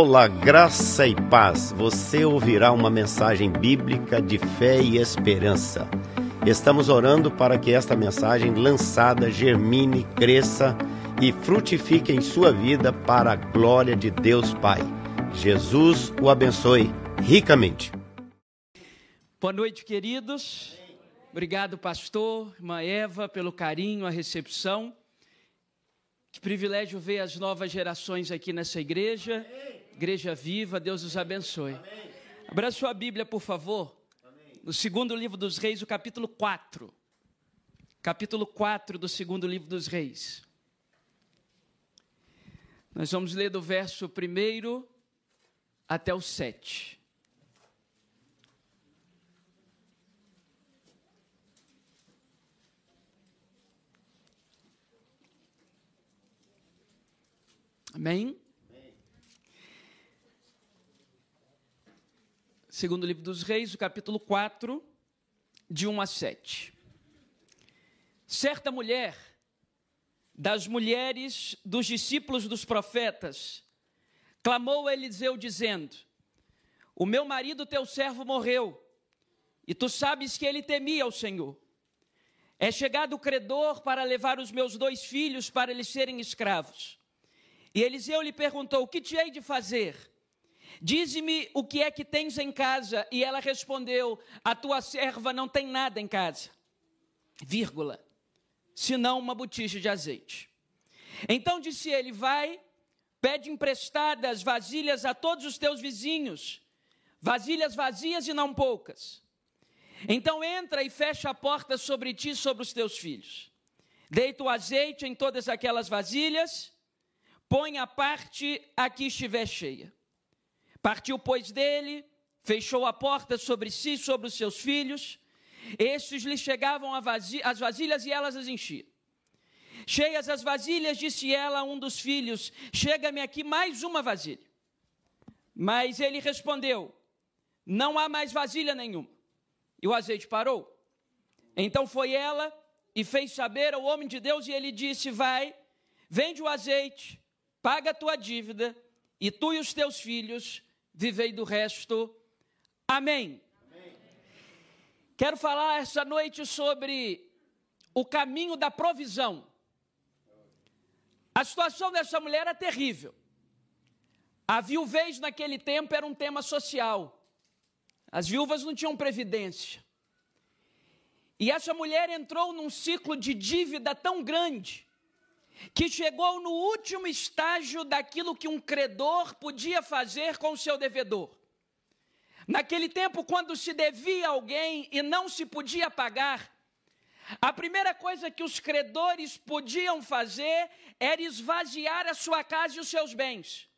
Olá, graça e paz. Você ouvirá uma mensagem bíblica de fé e esperança. Estamos orando para que esta mensagem lançada germine, cresça e frutifique em sua vida para a glória de Deus Pai. Jesus o abençoe ricamente. Boa noite, queridos. Obrigado, pastor, irmã Eva, pelo carinho, a recepção. Que privilégio ver as novas gerações aqui nessa igreja. Igreja viva, Deus os abençoe. Abra sua Bíblia, por favor. No segundo livro dos Reis, o capítulo 4. Capítulo 4 do segundo livro dos Reis. Nós vamos ler do verso 1 até o 7. Amém? Segundo livro dos Reis, o capítulo 4, de 1 a 7. Certa mulher, das mulheres dos discípulos dos profetas, clamou a Eliseu, dizendo: O meu marido, teu servo, morreu, e tu sabes que ele temia ao Senhor. É chegado o credor para levar os meus dois filhos para eles serem escravos. E Eliseu lhe perguntou: O que te hei de fazer? Dize-me o que é que tens em casa. E ela respondeu: A tua serva não tem nada em casa, vírgula, senão uma botija de azeite. Então disse ele: Vai, pede emprestadas vasilhas a todos os teus vizinhos, vasilhas vazias e não poucas. Então entra e fecha a porta sobre ti e sobre os teus filhos. Deita o azeite em todas aquelas vasilhas põe a parte a que estiver cheia. Partiu, pois, dele, fechou a porta sobre si e sobre os seus filhos. Estes lhe chegavam as vasilhas e elas as enchiam. Cheias as vasilhas, disse ela a um dos filhos: Chega-me aqui mais uma vasilha. Mas ele respondeu: Não há mais vasilha nenhuma. E o azeite parou. Então foi ela e fez saber ao homem de Deus, e ele disse: Vai, vende o azeite, paga a tua dívida, e tu e os teus filhos vivei do resto. Amém. Amém. Quero falar essa noite sobre o caminho da provisão. A situação dessa mulher é terrível. A viuvez naquele tempo era um tema social. As viúvas não tinham previdência. E essa mulher entrou num ciclo de dívida tão grande que chegou no último estágio daquilo que um credor podia fazer com o seu devedor. Naquele tempo, quando se devia alguém e não se podia pagar, a primeira coisa que os credores podiam fazer era esvaziar a sua casa e os seus bens.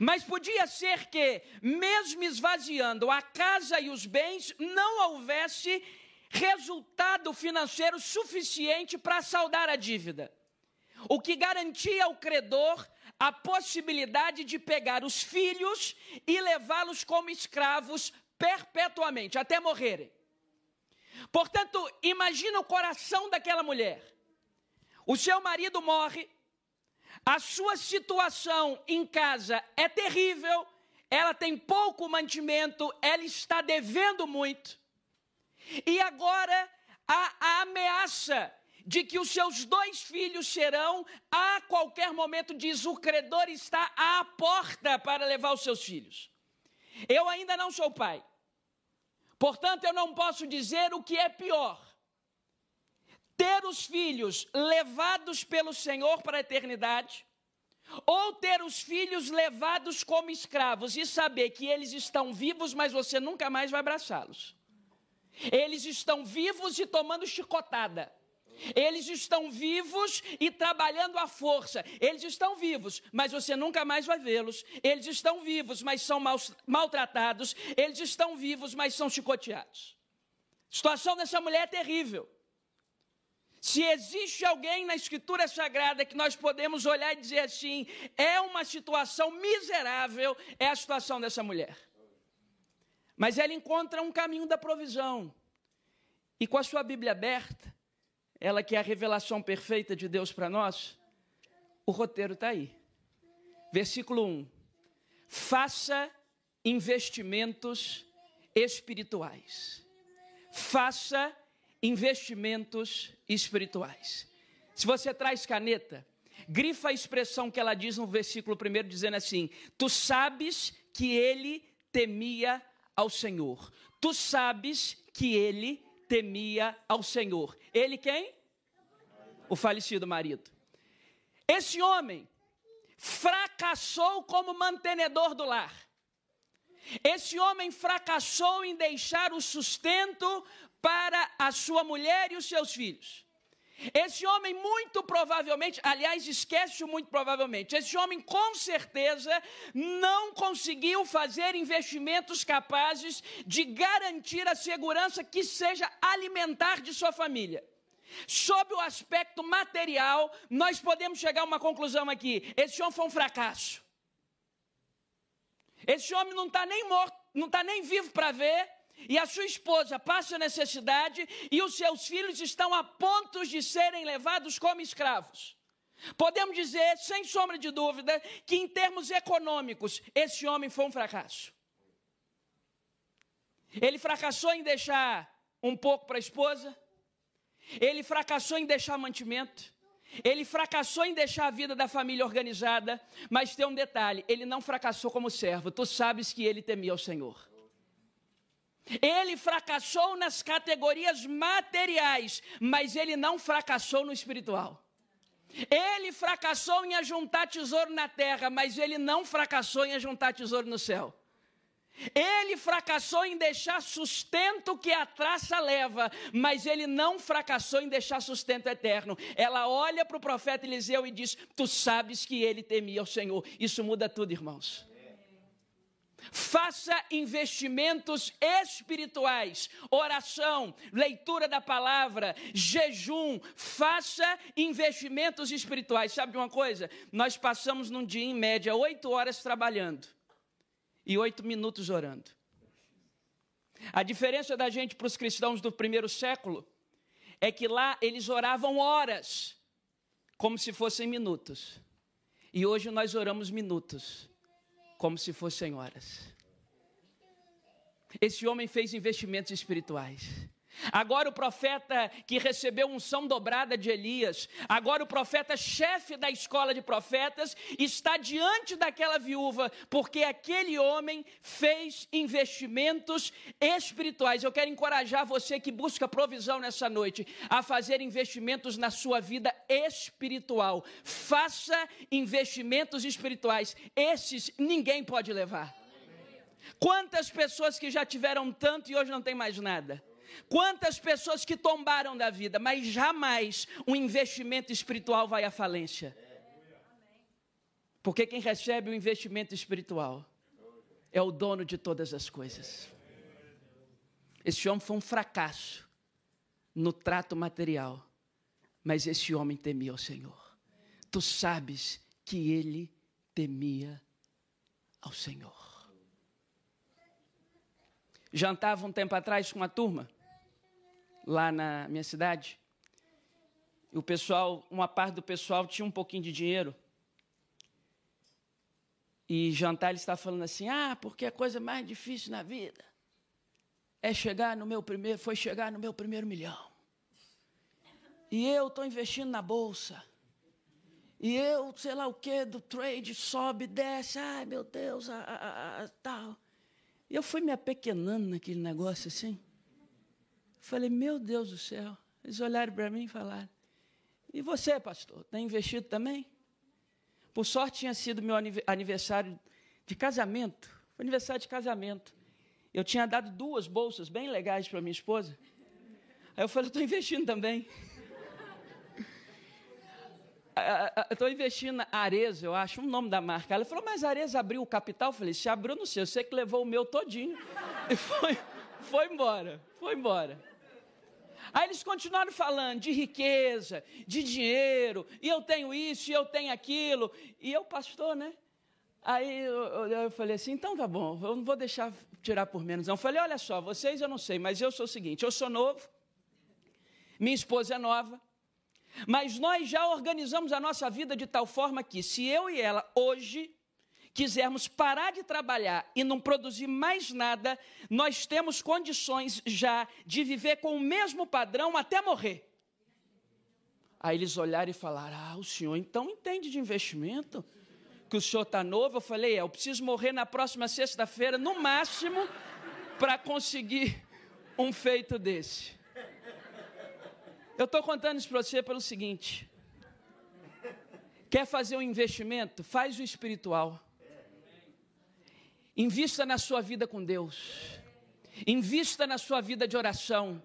Mas podia ser que, mesmo esvaziando a casa e os bens, não houvesse resultado financeiro suficiente para saldar a dívida o que garantia ao credor a possibilidade de pegar os filhos e levá-los como escravos perpetuamente, até morrerem. Portanto, imagina o coração daquela mulher. O seu marido morre, a sua situação em casa é terrível, ela tem pouco mantimento, ela está devendo muito. E agora a, a ameaça de que os seus dois filhos serão, a qualquer momento, diz o credor está à porta para levar os seus filhos. Eu ainda não sou pai, portanto, eu não posso dizer o que é pior. Ter os filhos levados pelo Senhor para a eternidade, ou ter os filhos levados como escravos e saber que eles estão vivos, mas você nunca mais vai abraçá-los. Eles estão vivos e tomando chicotada. Eles estão vivos e trabalhando à força. Eles estão vivos, mas você nunca mais vai vê-los. Eles estão vivos, mas são mal, maltratados. Eles estão vivos, mas são chicoteados. A situação dessa mulher é terrível. Se existe alguém na Escritura Sagrada que nós podemos olhar e dizer assim, é uma situação miserável, é a situação dessa mulher. Mas ela encontra um caminho da provisão. E com a sua Bíblia aberta, ela que é a revelação perfeita de Deus para nós, o roteiro está aí. Versículo 1. faça investimentos espirituais. Faça investimentos espirituais. Se você traz caneta, grifa a expressão que ela diz no versículo 1, dizendo assim: Tu sabes que ele temia ao Senhor. Tu sabes que ele temia ao Senhor. Ele quem? O falecido marido. Esse homem fracassou como mantenedor do lar. Esse homem fracassou em deixar o sustento para a sua mulher e os seus filhos. Esse homem, muito provavelmente, aliás, esquece muito provavelmente, esse homem com certeza não conseguiu fazer investimentos capazes de garantir a segurança que seja alimentar de sua família. Sob o aspecto material, nós podemos chegar a uma conclusão aqui: esse homem foi um fracasso. Esse homem não está nem morto, não está nem vivo para ver, e a sua esposa passa necessidade, e os seus filhos estão a ponto de serem levados como escravos. Podemos dizer, sem sombra de dúvida, que em termos econômicos, esse homem foi um fracasso. Ele fracassou em deixar um pouco para a esposa, ele fracassou em deixar mantimento, ele fracassou em deixar a vida da família organizada, mas tem um detalhe: ele não fracassou como servo. Tu sabes que ele temia o Senhor. Ele fracassou nas categorias materiais, mas ele não fracassou no espiritual. Ele fracassou em ajuntar tesouro na terra, mas ele não fracassou em ajuntar tesouro no céu. Ele fracassou em deixar sustento que a traça leva, mas ele não fracassou em deixar sustento eterno. Ela olha para o profeta Eliseu e diz: Tu sabes que ele temia o Senhor. Isso muda tudo, irmãos. Faça investimentos espirituais, oração, leitura da palavra, jejum, faça investimentos espirituais. Sabe de uma coisa? Nós passamos num dia, em média, oito horas trabalhando e oito minutos orando. A diferença da gente para os cristãos do primeiro século é que lá eles oravam horas, como se fossem minutos. E hoje nós oramos minutos, como se fossem horas. Esse homem fez investimentos espirituais. Agora o profeta que recebeu unção dobrada de Elias, agora o profeta chefe da escola de profetas, está diante daquela viúva, porque aquele homem fez investimentos espirituais. Eu quero encorajar você que busca provisão nessa noite a fazer investimentos na sua vida espiritual. Faça investimentos espirituais. Esses ninguém pode levar. Quantas pessoas que já tiveram tanto e hoje não tem mais nada? Quantas pessoas que tombaram da vida, mas jamais um investimento espiritual vai à falência. Porque quem recebe o investimento espiritual é o dono de todas as coisas. Esse homem foi um fracasso no trato material, mas esse homem temia o Senhor. Tu sabes que ele temia ao Senhor. Jantava um tempo atrás com uma turma lá na minha cidade. E o pessoal, uma parte do pessoal tinha um pouquinho de dinheiro. E jantar ele está falando assim: "Ah, porque a coisa mais difícil na vida é chegar no meu primeiro, foi chegar no meu primeiro milhão. E eu estou investindo na bolsa. E eu, sei lá o que, do trade, sobe, desce, ai meu Deus, a, a, a, tal. E eu fui me apequenando naquele negócio assim. Falei, meu Deus do céu. Eles olharam para mim e falaram: E você, pastor, tem investido também? Por sorte, tinha sido meu aniversário de casamento. Foi aniversário de casamento. Eu tinha dado duas bolsas bem legais para minha esposa. Aí eu falei: Estou investindo também. Estou investindo na Areza, eu acho, o um nome da marca. Ela falou, mas Areza abriu o capital? Eu falei, se abriu, não sei, eu sei que levou o meu todinho. E foi, foi embora, foi embora. Aí eles continuaram falando de riqueza, de dinheiro, e eu tenho isso, e eu tenho aquilo, e eu, pastor, né? Aí eu, eu, falei assim: então tá bom, eu não vou deixar tirar por menos. Não. Eu falei: olha só, vocês eu não sei, mas eu sou o seguinte: eu sou novo, minha esposa é nova, mas nós já organizamos a nossa vida de tal forma que, se eu e ela hoje quisermos parar de trabalhar e não produzir mais nada, nós temos condições já de viver com o mesmo padrão até morrer. Aí eles olharam e falaram: Ah, o senhor então entende de investimento? Que o senhor está novo? Eu falei: É, eu preciso morrer na próxima sexta-feira, no máximo, para conseguir um feito desse. Eu estou contando isso para você pelo seguinte: quer fazer um investimento? Faz o espiritual. Invista na sua vida com Deus. Invista na sua vida de oração.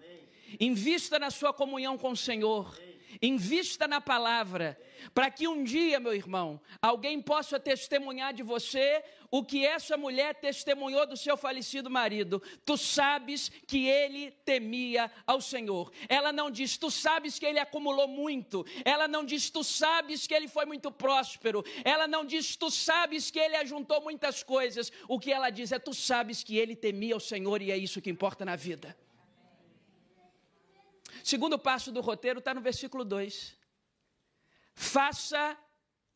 Invista na sua comunhão com o Senhor. Invista na palavra, para que um dia, meu irmão, alguém possa testemunhar de você o que essa mulher testemunhou do seu falecido marido. Tu sabes que ele temia ao Senhor. Ela não diz, tu sabes que ele acumulou muito. Ela não diz, tu sabes que ele foi muito próspero. Ela não diz, tu sabes que ele ajuntou muitas coisas. O que ela diz é, tu sabes que ele temia ao Senhor e é isso que importa na vida. Segundo passo do roteiro está no versículo 2. Faça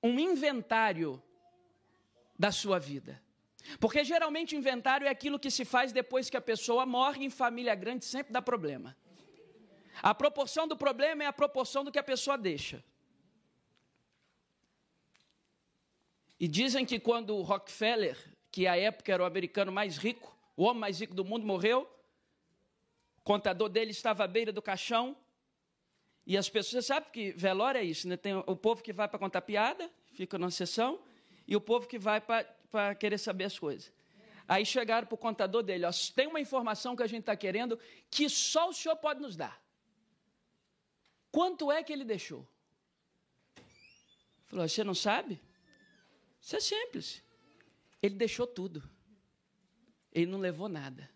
um inventário da sua vida. Porque geralmente inventário é aquilo que se faz depois que a pessoa morre em família grande, sempre dá problema. A proporção do problema é a proporção do que a pessoa deixa. E dizem que quando Rockefeller, que à época era o americano mais rico, o homem mais rico do mundo, morreu, contador dele estava à beira do caixão. E as pessoas, você sabe que velório é isso, né? Tem o povo que vai para contar piada, fica numa sessão, e o povo que vai para querer saber as coisas. Aí chegaram para o contador dele, ó, tem uma informação que a gente está querendo que só o senhor pode nos dar. Quanto é que ele deixou? Falou, você não sabe? Isso é simples. Ele deixou tudo. Ele não levou nada.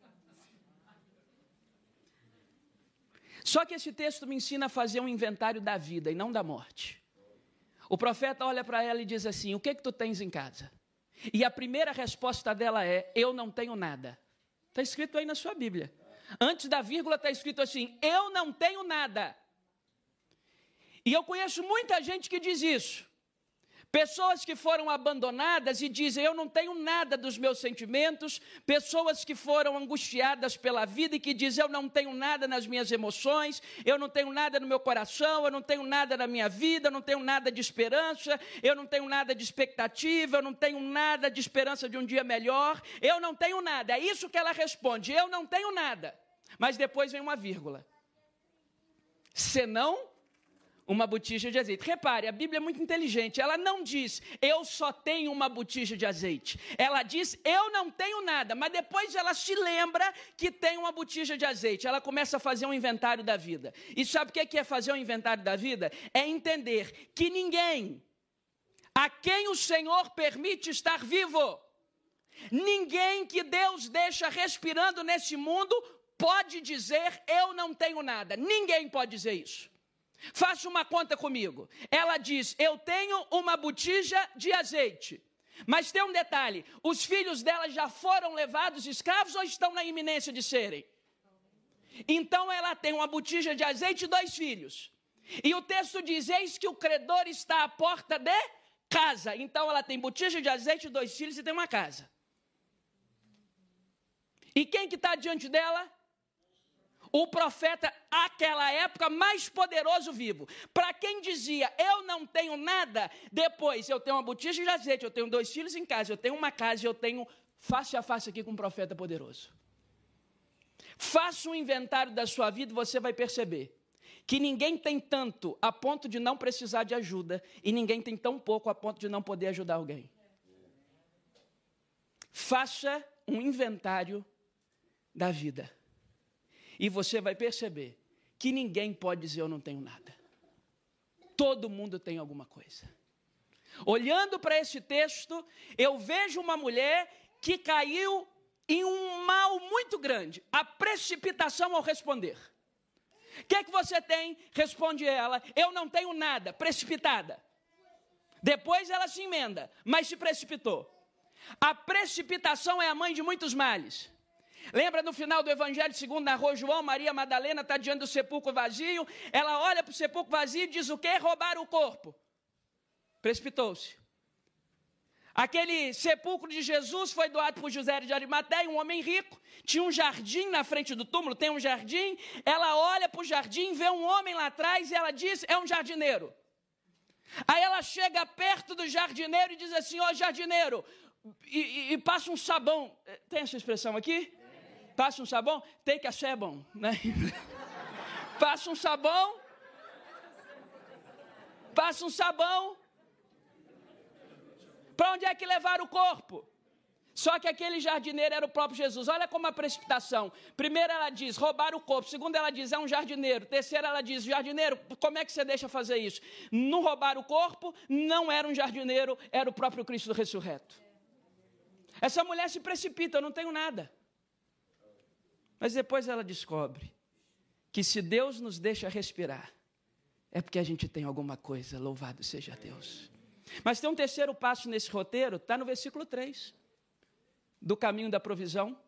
Só que esse texto me ensina a fazer um inventário da vida e não da morte. O profeta olha para ela e diz assim: O que que tu tens em casa? E a primeira resposta dela é: Eu não tenho nada. Está escrito aí na sua Bíblia. Antes da vírgula está escrito assim: Eu não tenho nada. E eu conheço muita gente que diz isso. Pessoas que foram abandonadas e dizem: Eu não tenho nada dos meus sentimentos. Pessoas que foram angustiadas pela vida e que dizem: Eu não tenho nada nas minhas emoções. Eu não tenho nada no meu coração. Eu não tenho nada na minha vida. Eu não tenho nada de esperança. Eu não tenho nada de expectativa. Eu não tenho nada de esperança de um dia melhor. Eu não tenho nada. É isso que ela responde: Eu não tenho nada. Mas depois vem uma vírgula. Senão uma botija de azeite. Repare, a Bíblia é muito inteligente. Ela não diz, eu só tenho uma botija de azeite. Ela diz, eu não tenho nada. Mas depois ela se lembra que tem uma botija de azeite. Ela começa a fazer um inventário da vida. E sabe o que é fazer um inventário da vida? É entender que ninguém a quem o Senhor permite estar vivo, ninguém que Deus deixa respirando nesse mundo, pode dizer, eu não tenho nada. Ninguém pode dizer isso. Faça uma conta comigo. Ela diz: Eu tenho uma botija de azeite. Mas tem um detalhe: os filhos dela já foram levados escravos ou estão na iminência de serem? Então ela tem uma botija de azeite e dois filhos. E o texto diz: Eis que o credor está à porta de casa. Então ela tem botija de azeite, dois filhos e tem uma casa. E quem que está diante dela? O profeta, aquela época, mais poderoso vivo. Para quem dizia, eu não tenho nada, depois eu tenho uma botija de azeite, eu tenho dois filhos em casa, eu tenho uma casa, eu tenho face a face aqui com um profeta poderoso. Faça um inventário da sua vida e você vai perceber que ninguém tem tanto a ponto de não precisar de ajuda e ninguém tem tão pouco a ponto de não poder ajudar alguém. Faça um inventário da vida. E você vai perceber que ninguém pode dizer eu não tenho nada. Todo mundo tem alguma coisa. Olhando para esse texto, eu vejo uma mulher que caiu em um mal muito grande, a precipitação ao responder. O que é que você tem? Responde ela, eu não tenho nada, precipitada. Depois ela se emenda, mas se precipitou. A precipitação é a mãe de muitos males. Lembra no final do Evangelho segundo narrou João, Maria Madalena está diante do sepulcro vazio, ela olha para o sepulcro vazio e diz o que? Roubar o corpo. Precipitou-se. Aquele sepulcro de Jesus foi doado por José de Arimateia, um homem rico. Tinha um jardim na frente do túmulo, tem um jardim. Ela olha para o jardim, vê um homem lá atrás e ela diz: é um jardineiro. Aí ela chega perto do jardineiro e diz assim: ó, oh, jardineiro, e, e, e, passa um sabão. Tem essa expressão aqui? Passa um sabão? Take a sabão, né? passa um sabão. Passa um sabão para onde é que levaram o corpo? Só que aquele jardineiro era o próprio Jesus. Olha como a precipitação. Primeiro ela diz, roubar o corpo. Segundo ela diz, é um jardineiro. Terceiro ela diz, jardineiro, como é que você deixa fazer isso? Não roubar o corpo, não era um jardineiro, era o próprio Cristo ressurreto. Essa mulher se precipita, eu não tenho nada. Mas depois ela descobre que se Deus nos deixa respirar, é porque a gente tem alguma coisa, louvado seja Deus. Mas tem um terceiro passo nesse roteiro, está no versículo 3, do caminho da provisão.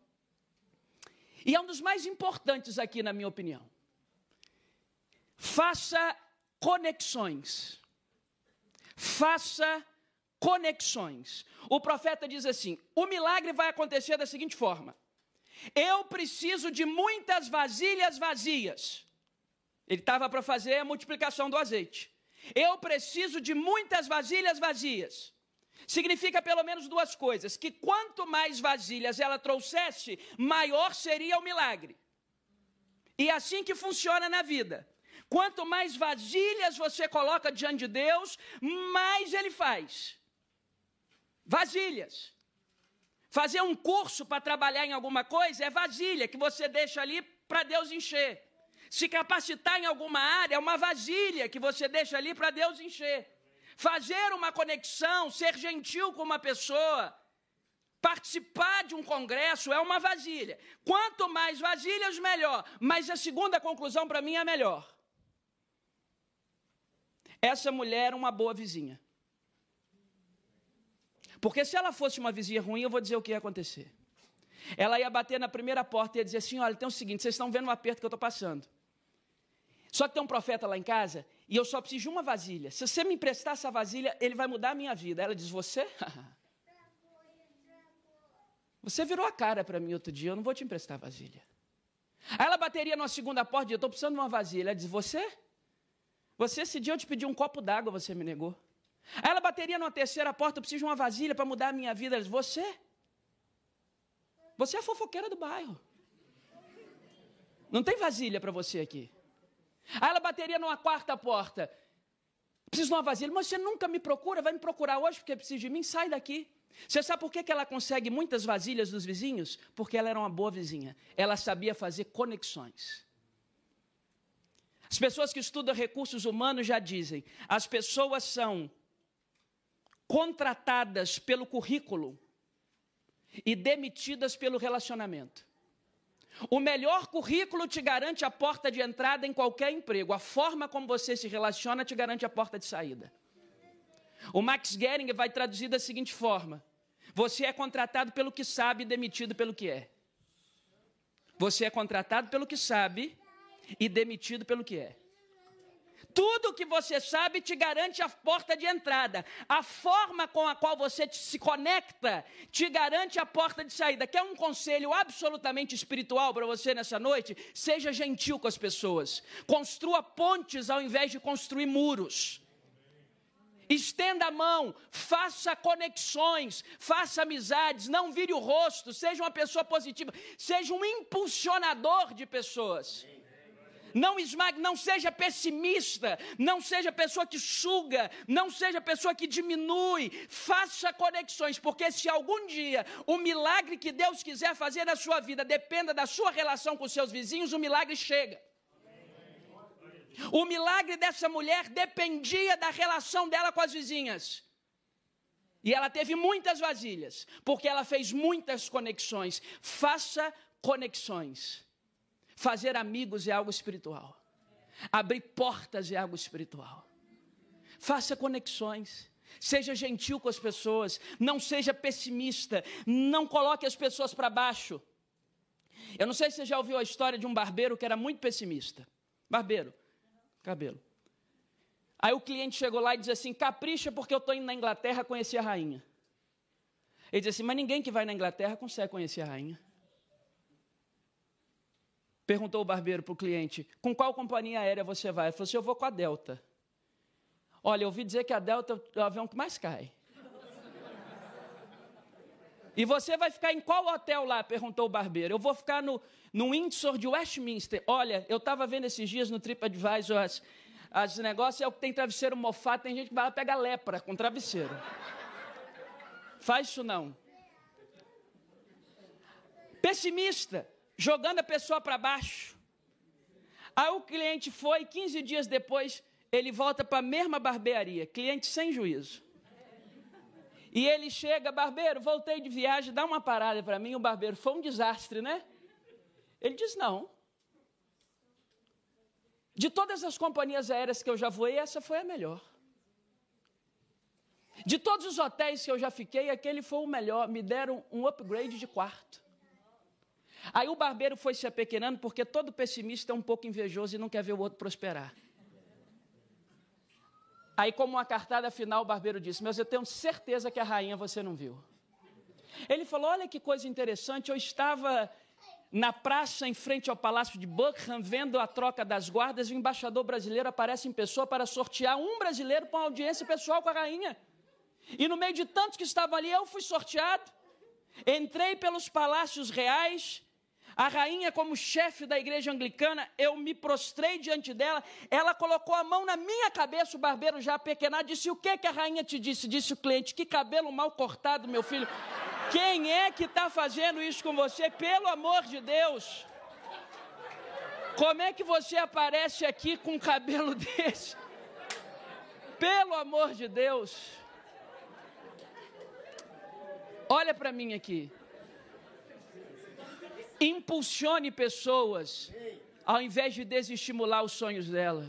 E é um dos mais importantes aqui, na minha opinião. Faça conexões. Faça conexões. O profeta diz assim: o milagre vai acontecer da seguinte forma: eu preciso de muitas vasilhas vazias. Ele estava para fazer a multiplicação do azeite. Eu preciso de muitas vasilhas vazias. Significa pelo menos duas coisas: que quanto mais vasilhas ela trouxesse, maior seria o milagre. E é assim que funciona na vida. Quanto mais vasilhas você coloca diante de Deus, mais Ele faz. Vasilhas. Fazer um curso para trabalhar em alguma coisa é vasilha que você deixa ali para Deus encher. Se capacitar em alguma área é uma vasilha que você deixa ali para Deus encher. Fazer uma conexão, ser gentil com uma pessoa, participar de um congresso é uma vasilha. Quanto mais vasilhas, melhor. Mas a segunda conclusão para mim é melhor. Essa mulher é uma boa vizinha. Porque se ela fosse uma vizinha ruim, eu vou dizer o que ia acontecer. Ela ia bater na primeira porta e ia dizer assim: olha, tem o seguinte, vocês estão vendo o aperto que eu estou passando. Só que tem um profeta lá em casa e eu só preciso de uma vasilha. Se você me emprestar essa vasilha, ele vai mudar a minha vida. Ela diz: Você? Você virou a cara para mim outro dia, eu não vou te emprestar vasilha. Aí ela bateria numa segunda porta e eu estou precisando de uma vasilha. Ela diz: Você? Você, esse dia eu te pedi um copo d'água, você me negou. Aí ela bateria numa terceira porta, eu preciso de uma vasilha para mudar a minha vida. Ela diz: Você? Você é a fofoqueira do bairro. Não tem vasilha para você aqui. Aí ela bateria numa quarta porta. Preciso de uma vasilha. Mas você nunca me procura, vai me procurar hoje porque precisa de mim, sai daqui. Você sabe por que ela consegue muitas vasilhas dos vizinhos? Porque ela era uma boa vizinha. Ela sabia fazer conexões. As pessoas que estudam recursos humanos já dizem: as pessoas são contratadas pelo currículo e demitidas pelo relacionamento. O melhor currículo te garante a porta de entrada em qualquer emprego. A forma como você se relaciona te garante a porta de saída. O Max Gehring vai traduzir da seguinte forma: Você é contratado pelo que sabe e demitido pelo que é. Você é contratado pelo que sabe e demitido pelo que é. Tudo que você sabe te garante a porta de entrada. A forma com a qual você se conecta te garante a porta de saída. Quer um conselho absolutamente espiritual para você nessa noite? Seja gentil com as pessoas. Construa pontes ao invés de construir muros. Estenda a mão, faça conexões, faça amizades, não vire o rosto, seja uma pessoa positiva, seja um impulsionador de pessoas. Não esmague, não seja pessimista, não seja pessoa que suga, não seja pessoa que diminui. Faça conexões, porque se algum dia o milagre que Deus quiser fazer na sua vida dependa da sua relação com seus vizinhos, o milagre chega. O milagre dessa mulher dependia da relação dela com as vizinhas. E ela teve muitas vasilhas, porque ela fez muitas conexões. Faça conexões. Fazer amigos é algo espiritual. Abrir portas é algo espiritual. Faça conexões. Seja gentil com as pessoas. Não seja pessimista. Não coloque as pessoas para baixo. Eu não sei se você já ouviu a história de um barbeiro que era muito pessimista. Barbeiro, cabelo. Aí o cliente chegou lá e disse assim: capricha porque eu estou indo na Inglaterra conhecer a rainha. Ele disse assim: Mas ninguém que vai na Inglaterra consegue conhecer a rainha. Perguntou o barbeiro para o cliente: Com qual companhia aérea você vai? Ele falou assim: Eu vou com a Delta. Olha, eu ouvi dizer que a Delta é o avião que mais cai. E você vai ficar em qual hotel lá? Perguntou o barbeiro. Eu vou ficar no, no Windsor de Westminster. Olha, eu estava vendo esses dias no TripAdvisor as, as negócios, é o que tem travesseiro mofado, tem gente que vai lá pegar lepra com travesseiro. Faz isso não. Pessimista, jogando a pessoa para baixo. Aí o cliente foi, 15 dias depois, ele volta para a mesma barbearia, cliente sem juízo. E ele chega, barbeiro, voltei de viagem, dá uma parada para mim. O barbeiro, foi um desastre, né? Ele diz: não. De todas as companhias aéreas que eu já voei, essa foi a melhor. De todos os hotéis que eu já fiquei, aquele foi o melhor. Me deram um upgrade de quarto. Aí o barbeiro foi se apequenando, porque todo pessimista é um pouco invejoso e não quer ver o outro prosperar. Aí, como uma cartada final, o barbeiro disse: Mas eu tenho certeza que a rainha você não viu. Ele falou: Olha que coisa interessante, eu estava na praça em frente ao palácio de Buckingham, vendo a troca das guardas, o embaixador brasileiro aparece em pessoa para sortear um brasileiro para uma audiência pessoal com a rainha. E no meio de tantos que estavam ali, eu fui sorteado. Entrei pelos palácios reais. A rainha, como chefe da igreja anglicana, eu me prostrei diante dela. Ela colocou a mão na minha cabeça, o barbeiro já pequenado, disse: O que, que a rainha te disse? Disse o cliente: Que cabelo mal cortado, meu filho. Quem é que está fazendo isso com você? Pelo amor de Deus. Como é que você aparece aqui com um cabelo desse? Pelo amor de Deus. Olha para mim aqui. Impulsione pessoas ao invés de desestimular os sonhos dela.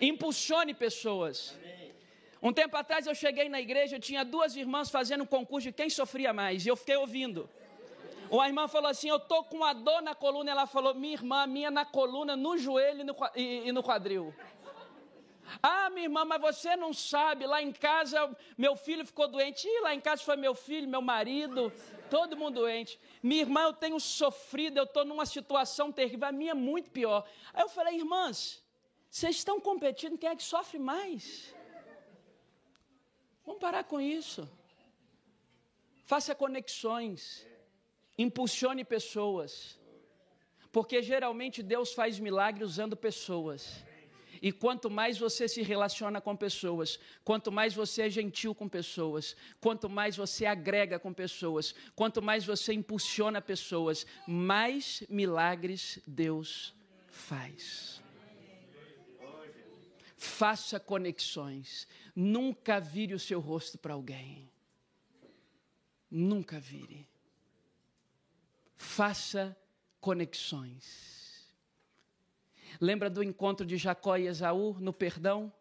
Impulsione pessoas. Um tempo atrás eu cheguei na igreja, tinha duas irmãs fazendo um concurso de quem sofria mais, e eu fiquei ouvindo. Uma irmã falou assim: Eu estou com a dor na coluna. Ela falou: Minha irmã, minha na coluna, no joelho e no, e no quadril. Ah, minha irmã, mas você não sabe, lá em casa meu filho ficou doente. Ih, lá em casa foi meu filho, meu marido, todo mundo doente. Minha irmã, eu tenho sofrido, eu estou numa situação terrível, a minha é muito pior. Aí eu falei, irmãs, vocês estão competindo, quem é que sofre mais? Vamos parar com isso. Faça conexões, impulsione pessoas, porque geralmente Deus faz milagre usando pessoas. E quanto mais você se relaciona com pessoas, quanto mais você é gentil com pessoas, quanto mais você agrega com pessoas, quanto mais você impulsiona pessoas, mais milagres Deus faz. Faça conexões. Nunca vire o seu rosto para alguém. Nunca vire. Faça conexões. Lembra do encontro de Jacó e Esaú no perdão?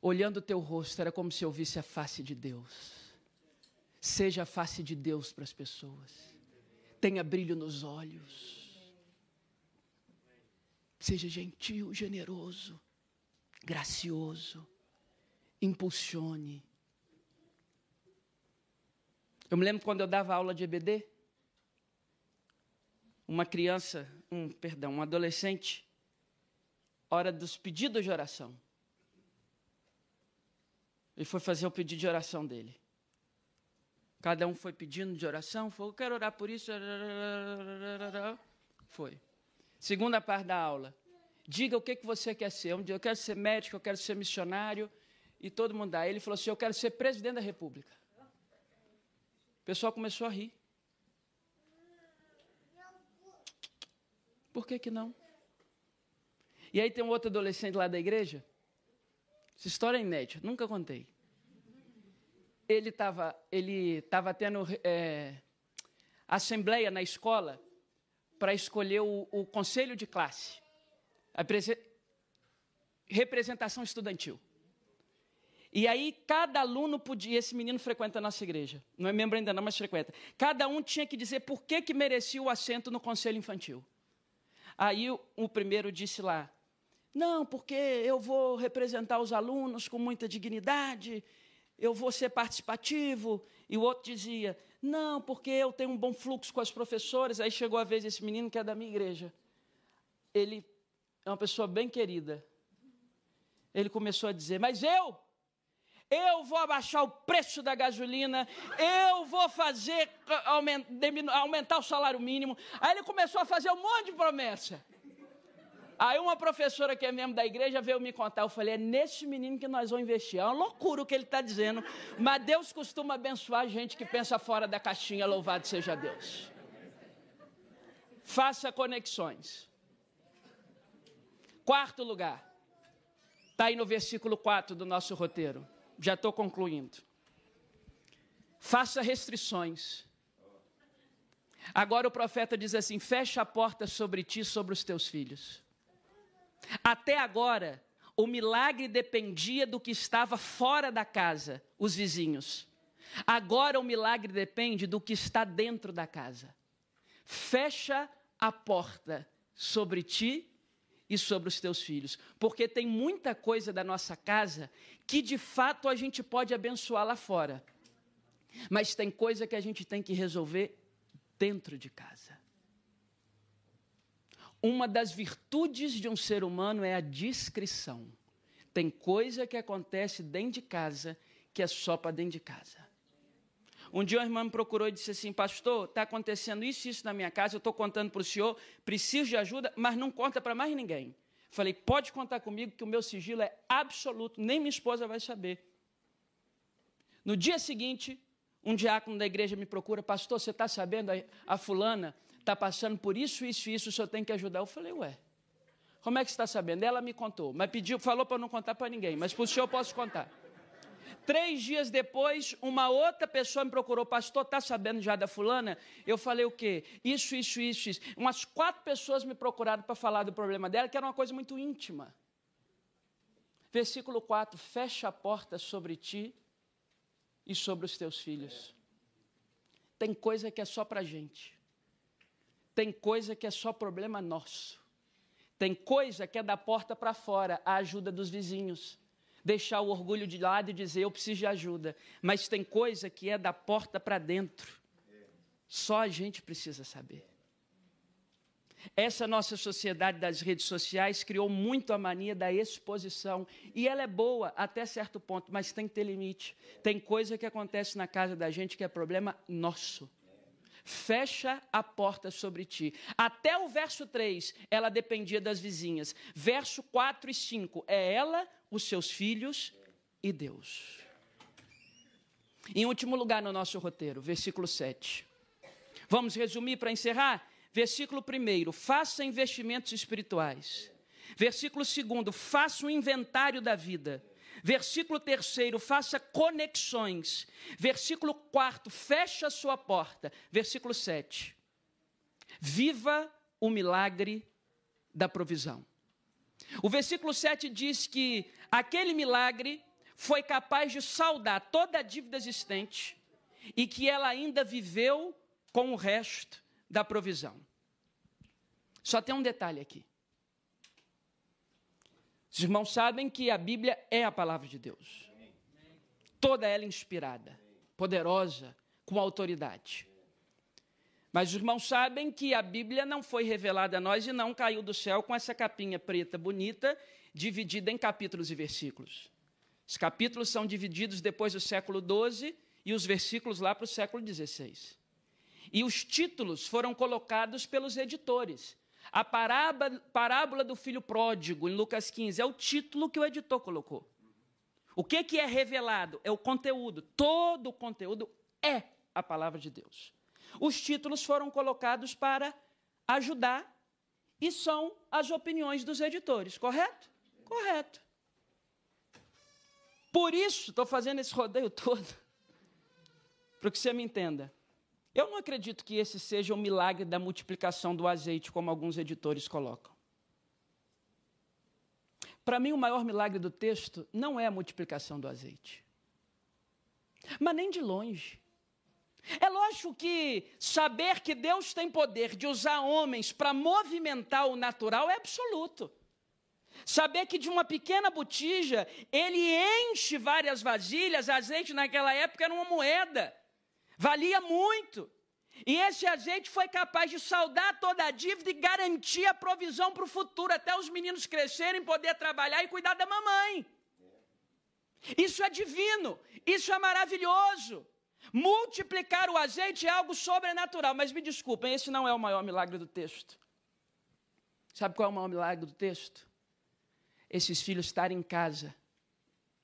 Olhando o teu rosto, era como se eu visse a face de Deus. Seja a face de Deus para as pessoas. Tenha brilho nos olhos. Seja gentil, generoso, gracioso impulsione. Eu me lembro quando eu dava aula de EBD, uma criança, um, perdão, um adolescente, hora dos pedidos de oração. Ele foi fazer o pedido de oração dele. Cada um foi pedindo de oração, falou, quero orar por isso. Foi. Segunda parte da aula. Diga o que, que você quer ser. Eu quero ser médico, eu quero ser missionário, e todo mundo dá. Ele falou assim: Eu quero ser presidente da República. O pessoal começou a rir. Por que, que não? E aí tem um outro adolescente lá da igreja. Essa história é inédita, nunca contei. Ele estava ele tava tendo é, assembleia na escola para escolher o, o, conselho de classe, a representação estudantil. E aí cada aluno podia, esse menino frequenta a nossa igreja, não é membro ainda não, mas frequenta. Cada um tinha que dizer por que, que merecia o assento no conselho infantil. Aí o, primeiro disse lá, não, porque eu vou representar os alunos com muita dignidade, eu vou ser participativo. E o outro dizia, não, porque eu tenho um bom fluxo com as professoras. Aí chegou a vez esse menino que é da minha igreja. Ele é uma pessoa bem querida. Ele começou a dizer, mas eu, eu vou abaixar o preço da gasolina, eu vou fazer aumentar o salário mínimo. Aí ele começou a fazer um monte de promessa. Aí uma professora que é membro da igreja veio me contar. Eu falei: é nesse menino que nós vamos investir. É uma loucura o que ele está dizendo. Mas Deus costuma abençoar a gente que pensa fora da caixinha. Louvado seja Deus. Faça conexões. Quarto lugar. Está aí no versículo 4 do nosso roteiro. Já estou concluindo. Faça restrições. Agora o profeta diz assim: fecha a porta sobre ti sobre os teus filhos. Até agora, o milagre dependia do que estava fora da casa, os vizinhos. Agora o milagre depende do que está dentro da casa. Fecha a porta sobre ti e sobre os teus filhos, porque tem muita coisa da nossa casa que de fato a gente pode abençoar lá fora. Mas tem coisa que a gente tem que resolver dentro de casa. Uma das virtudes de um ser humano é a discrição. Tem coisa que acontece dentro de casa que é só para dentro de casa. Um dia uma irmã me procurou e disse assim: Pastor, está acontecendo isso e isso na minha casa, eu estou contando para o senhor, preciso de ajuda, mas não conta para mais ninguém. Falei: Pode contar comigo, que o meu sigilo é absoluto, nem minha esposa vai saber. No dia seguinte, um diácono da igreja me procura: Pastor, você está sabendo, a, fulana está passando por isso, isso e isso, o senhor tem que ajudar. Eu falei, ué, como é que você está sabendo? Ela me contou, mas pediu, falou para não contar para ninguém, mas para o senhor eu posso contar. Três dias depois, uma outra pessoa me procurou, pastor, está sabendo já da fulana? Eu falei o quê? Isso, isso, isso, isso. Umas quatro pessoas me procuraram para falar do problema dela, que era uma coisa muito íntima. Versículo 4: Fecha a porta sobre ti e sobre os teus filhos. Tem coisa que é só para gente. Tem coisa que é só problema nosso. Tem coisa que é da porta para fora, a ajuda dos vizinhos. Deixar o orgulho de lado e dizer eu preciso de ajuda. Mas tem coisa que é da porta para dentro. Só a gente precisa saber. Essa nossa sociedade das redes sociais criou muito a mania da exposição. E ela é boa até certo ponto, mas tem que ter limite. Tem coisa que acontece na casa da gente que é problema nosso fecha a porta sobre ti. Até o verso 3, ela dependia das vizinhas. Verso 4 e 5, é ela, os seus filhos e Deus. Em último lugar no nosso roteiro, versículo 7. Vamos resumir para encerrar? Versículo 1, faça investimentos espirituais. Versículo 2, faça um inventário da vida. Versículo terceiro, faça conexões. Versículo quarto, feche a sua porta. Versículo sete, viva o milagre da provisão. O versículo 7 diz que aquele milagre foi capaz de saldar toda a dívida existente e que ela ainda viveu com o resto da provisão. Só tem um detalhe aqui. Os irmãos sabem que a Bíblia é a palavra de Deus. Toda ela inspirada, poderosa, com autoridade. Mas os irmãos sabem que a Bíblia não foi revelada a nós e não caiu do céu com essa capinha preta bonita, dividida em capítulos e versículos. Os capítulos são divididos depois do século XII e os versículos lá para o século XVI. E os títulos foram colocados pelos editores. A parábola, do filho pródigo, em Lucas 15, é o título que o editor colocou. O que é revelado? É o conteúdo. Todo o conteúdo é a palavra de Deus. Os títulos foram colocados para ajudar e são as opiniões dos editores, correto? Correto. Por isso, estou fazendo esse rodeio todo, para que você me entenda. Eu não acredito que esse seja o milagre da multiplicação do azeite, como alguns editores colocam. Para mim, o maior milagre do texto não é a multiplicação do azeite, mas nem de longe. É lógico que saber que Deus tem poder de usar homens para movimentar o natural é absoluto. Saber que de uma pequena botija ele enche várias vasilhas, azeite naquela época era uma moeda, valia muito. E esse azeite foi capaz de saldar toda a dívida e garantir a provisão para o futuro, até os meninos crescerem, poder trabalhar e cuidar da mamãe. Isso é divino, isso é maravilhoso. Multiplicar o azeite é algo sobrenatural, mas me desculpem, esse não é o maior milagre do texto. Sabe qual é o maior milagre do texto? Esses filhos estarem em casa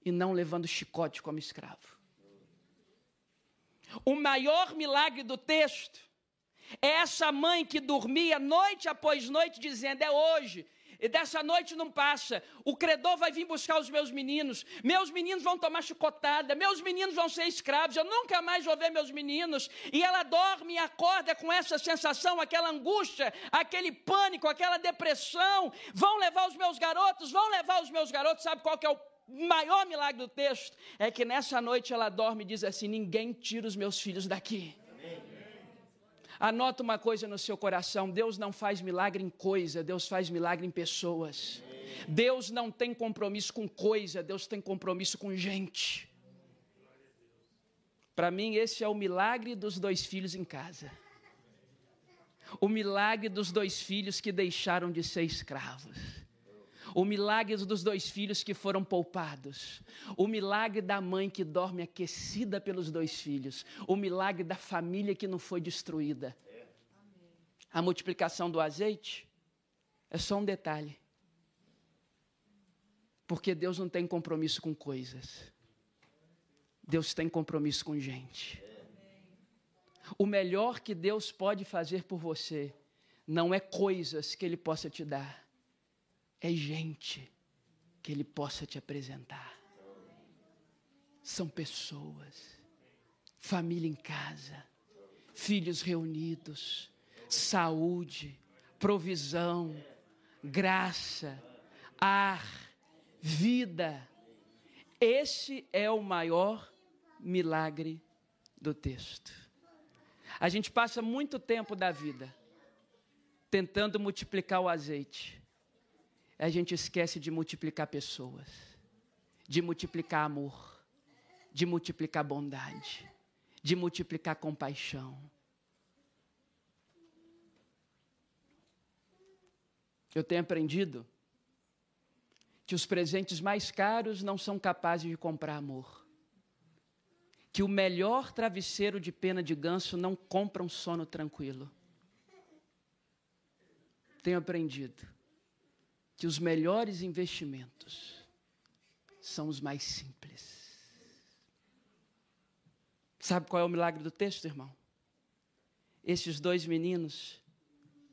e não levando chicote como escravo. O maior milagre do texto é essa mãe que dormia noite após noite dizendo: É hoje, e dessa noite não passa. O credor vai vir buscar os meus meninos. Meus meninos vão tomar chicotada. Meus meninos vão ser escravos. Eu nunca mais vou ver meus meninos. E ela dorme e acorda com essa sensação, aquela angústia, aquele pânico, aquela depressão. Vão levar os meus garotos, vão levar os meus garotos. Sabe qual que é o maior milagre do texto? É que nessa noite ela dorme e diz assim: Ninguém tira os meus filhos daqui. Anota uma coisa no seu coração: Deus não faz milagre em coisa, Deus faz milagre em pessoas. Deus não tem compromisso com coisa, Deus tem compromisso com gente. Para mim, esse é o milagre dos dois filhos em casa. O milagre dos dois filhos que deixaram de ser escravos. O milagre dos dois filhos que foram poupados. O milagre da mãe que dorme aquecida pelos dois filhos. O milagre da família que não foi destruída. A multiplicação do azeite é só um detalhe. Porque Deus não tem compromisso com coisas. Deus tem compromisso com gente. O melhor que Deus pode fazer por você não é coisas que Ele possa te dar é gente que Ele possa te apresentar. São pessoas, família em casa, filhos reunidos, saúde, provisão, graça, ar, vida. Esse é o maior milagre do texto. A gente passa muito tempo da vida tentando multiplicar o azeite a gente esquece de multiplicar pessoas, de multiplicar amor, de multiplicar bondade, de multiplicar compaixão. Eu tenho aprendido que os presentes mais caros não são capazes de comprar amor. Que o melhor travesseiro de pena de ganso não compra um sono tranquilo. Tenho aprendido que os melhores investimentos são os mais simples. Sabe qual é o milagre do texto, irmão? Esses dois meninos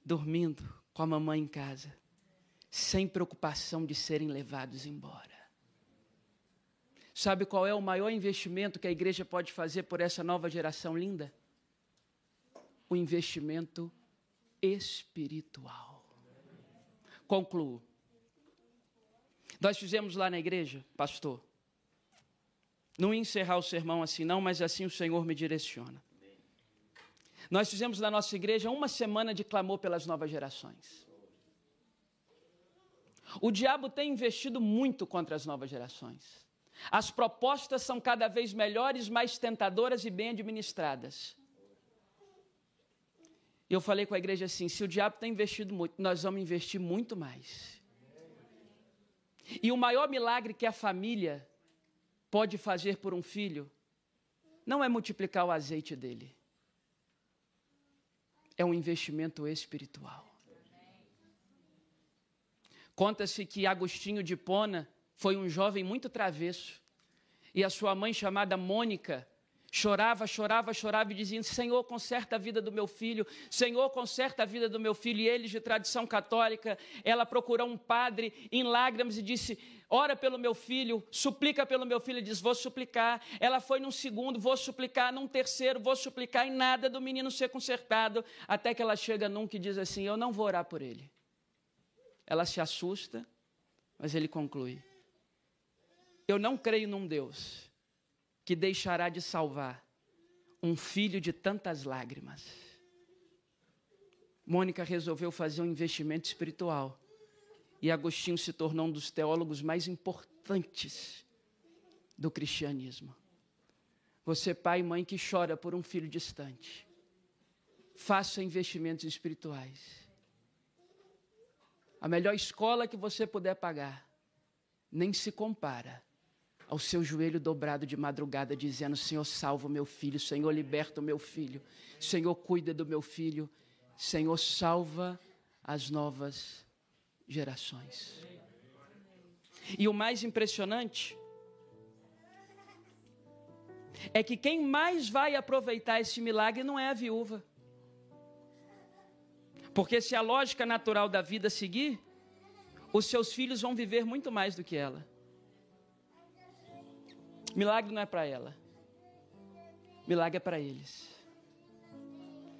dormindo com a mamãe em casa, sem preocupação de serem levados embora. Sabe qual é o maior investimento que a igreja pode fazer por essa nova geração linda? O investimento espiritual. Concluo. Nós fizemos lá na igreja, pastor. Não encerrar o sermão assim, não, mas assim o Senhor me direciona. Nós fizemos na nossa igreja uma semana de clamor pelas novas gerações. O diabo tem investido muito contra as novas gerações. As propostas são cada vez melhores, mais tentadoras e bem administradas. Eu falei com a igreja assim: se o diabo tem investido muito, nós vamos investir muito mais. E o maior milagre que a família pode fazer por um filho não é multiplicar o azeite dele, é um investimento espiritual. Conta-se que Agostinho de Pona foi um jovem muito travesso e a sua mãe, chamada Mônica, Chorava, chorava, chorava e dizia: Senhor, conserta a vida do meu filho, Senhor, conserta a vida do meu filho. E eles, de tradição católica, ela procurou um padre em lágrimas e disse: Ora pelo meu filho, suplica pelo meu filho. Ele diz: Vou suplicar. Ela foi num segundo, vou suplicar. Num terceiro, vou suplicar. E nada do menino ser consertado. Até que ela chega num que diz assim: Eu não vou orar por ele. Ela se assusta, mas ele conclui: Eu não creio num Deus que deixará de salvar um filho de tantas lágrimas. Mônica resolveu fazer um investimento espiritual E Agostinho se tornou um dos teólogos mais importantes do cristianismo. Você, pai e mãe que chora por um filho distante, faça investimentos espirituais. A melhor escola que você puder pagar nem se compara ao seu joelho dobrado de madrugada, dizendo: Senhor, salva o meu filho, Senhor, liberta o meu filho, Senhor, cuida do meu filho, Senhor, salva as novas gerações. E o mais impressionante é que quem mais vai aproveitar esse milagre não é a viúva. Porque se a lógica natural da vida seguir, os seus filhos vão viver muito mais do que ela. Milagre não é para ela. Milagre é para eles.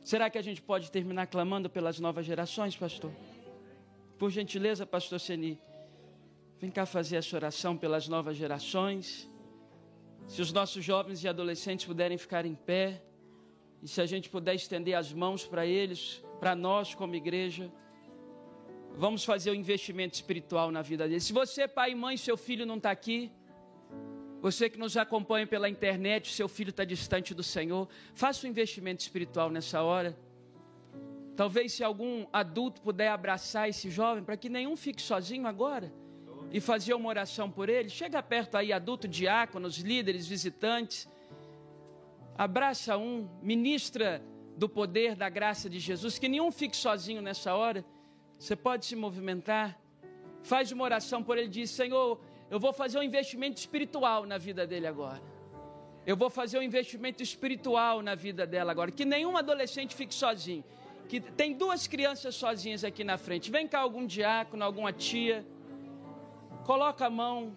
Será que a gente pode terminar clamando pelas novas gerações, pastor? Por gentileza, pastor Seni, vem cá fazer essa oração pelas novas gerações. Se os nossos jovens e adolescentes puderem ficar em pé, e se a gente puder estender as mãos para eles, para nós como igreja, vamos fazer o um investimento espiritual na vida deles. Se você, pai e mãe, seu filho não está aqui, você que nos acompanha pela internet, seu filho está distante do Senhor, faça um investimento espiritual nessa hora. Talvez se algum adulto puder abraçar esse jovem, para que nenhum fique sozinho agora, e fazer uma oração por ele. Chega perto aí, adulto, diáconos, líderes, visitantes. Abraça um, ministra do poder, da graça de Jesus, que nenhum fique sozinho nessa hora. Você pode se movimentar. Faz uma oração por ele, diz: Senhor, eu vou fazer um investimento espiritual na vida dele agora. Eu vou fazer um investimento espiritual na vida dela agora. Que nenhum adolescente fique sozinho. Que tem duas crianças sozinhas aqui na frente. Vem cá algum diácono, alguma tia. Coloca a mão.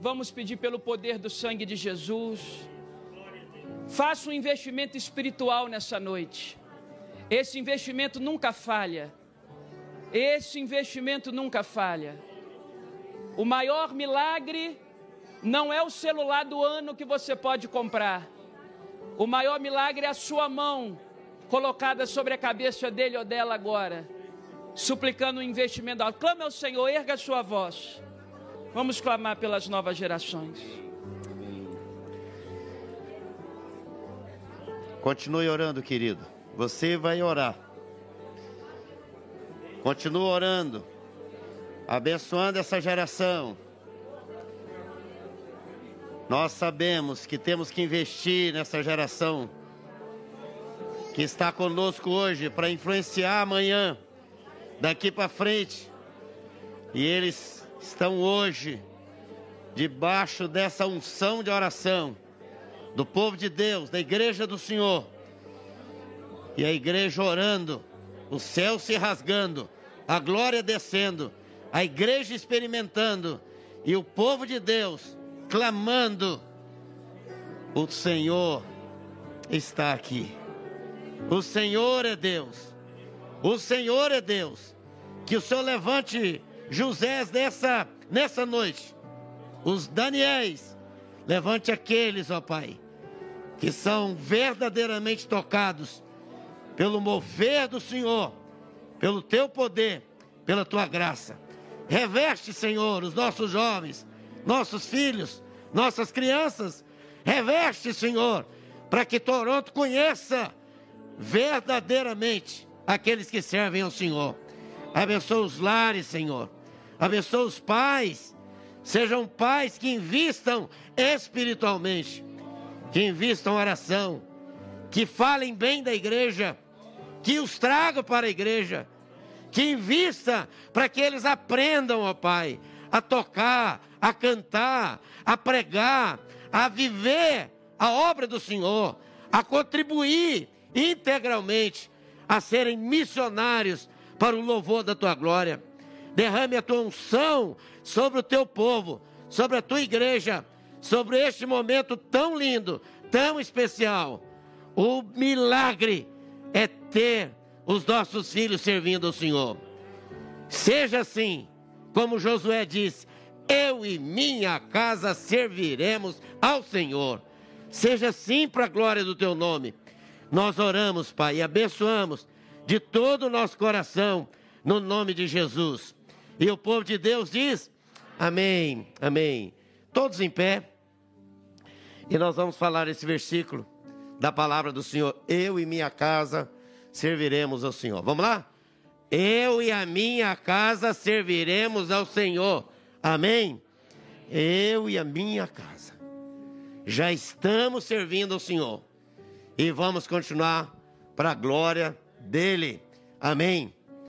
Vamos pedir pelo poder do sangue de Jesus. Faça um investimento espiritual nessa noite. Esse investimento nunca falha. Esse investimento nunca falha. O maior milagre não é o celular do ano que você pode comprar. O maior milagre é a sua mão colocada sobre a cabeça dele ou dela agora, suplicando um investimento. Clame ao Senhor, erga a sua voz. Vamos clamar pelas novas gerações. Continue orando, querido. Você vai orar. Continue orando abençoando essa geração. Nós sabemos que temos que investir nessa geração que está conosco hoje para influenciar amanhã, daqui para frente. E eles estão hoje debaixo dessa unção de oração do povo de Deus, da igreja do Senhor. E a igreja orando, o céu se rasgando, a glória descendo a igreja experimentando e o povo de Deus clamando: o Senhor está aqui. O Senhor é Deus. O Senhor é Deus. Que o Senhor levante José nessa, nessa noite. Os Daniéis. Levante aqueles, ó Pai, que são verdadeiramente tocados pelo mover do Senhor, pelo teu poder, pela tua graça. Reveste, Senhor, os nossos jovens, nossos filhos, nossas crianças. Reveste, Senhor, para que Toronto conheça verdadeiramente aqueles que servem ao Senhor. Abençoa os lares, Senhor. Abençoa os pais. Sejam pais que invistam espiritualmente, que invistam oração, que falem bem da igreja, que os tragam para a igreja que invista para que eles aprendam, ó Pai, a tocar, a cantar, a pregar, a viver a obra do Senhor, a contribuir integralmente, a serem missionários para o louvor da tua glória. Derrame a tua unção sobre o teu povo, sobre a tua igreja, sobre este momento tão lindo, tão especial. O milagre é ter os nossos filhos servindo ao Senhor. Seja assim, como Josué disse: Eu e minha casa serviremos ao Senhor. Seja assim para a glória do teu nome. Nós oramos, Pai, e abençoamos de todo o nosso coração, no nome de Jesus. E o povo de Deus diz: Amém, Amém. Todos em pé. E nós vamos falar esse versículo da palavra do Senhor. Eu e minha casa serviremos ao Senhor. Vamos lá? Eu e a minha casa serviremos ao Senhor. Amém? Eu e a minha casa já estamos servindo ao Senhor e vamos continuar para a glória dele. Amém.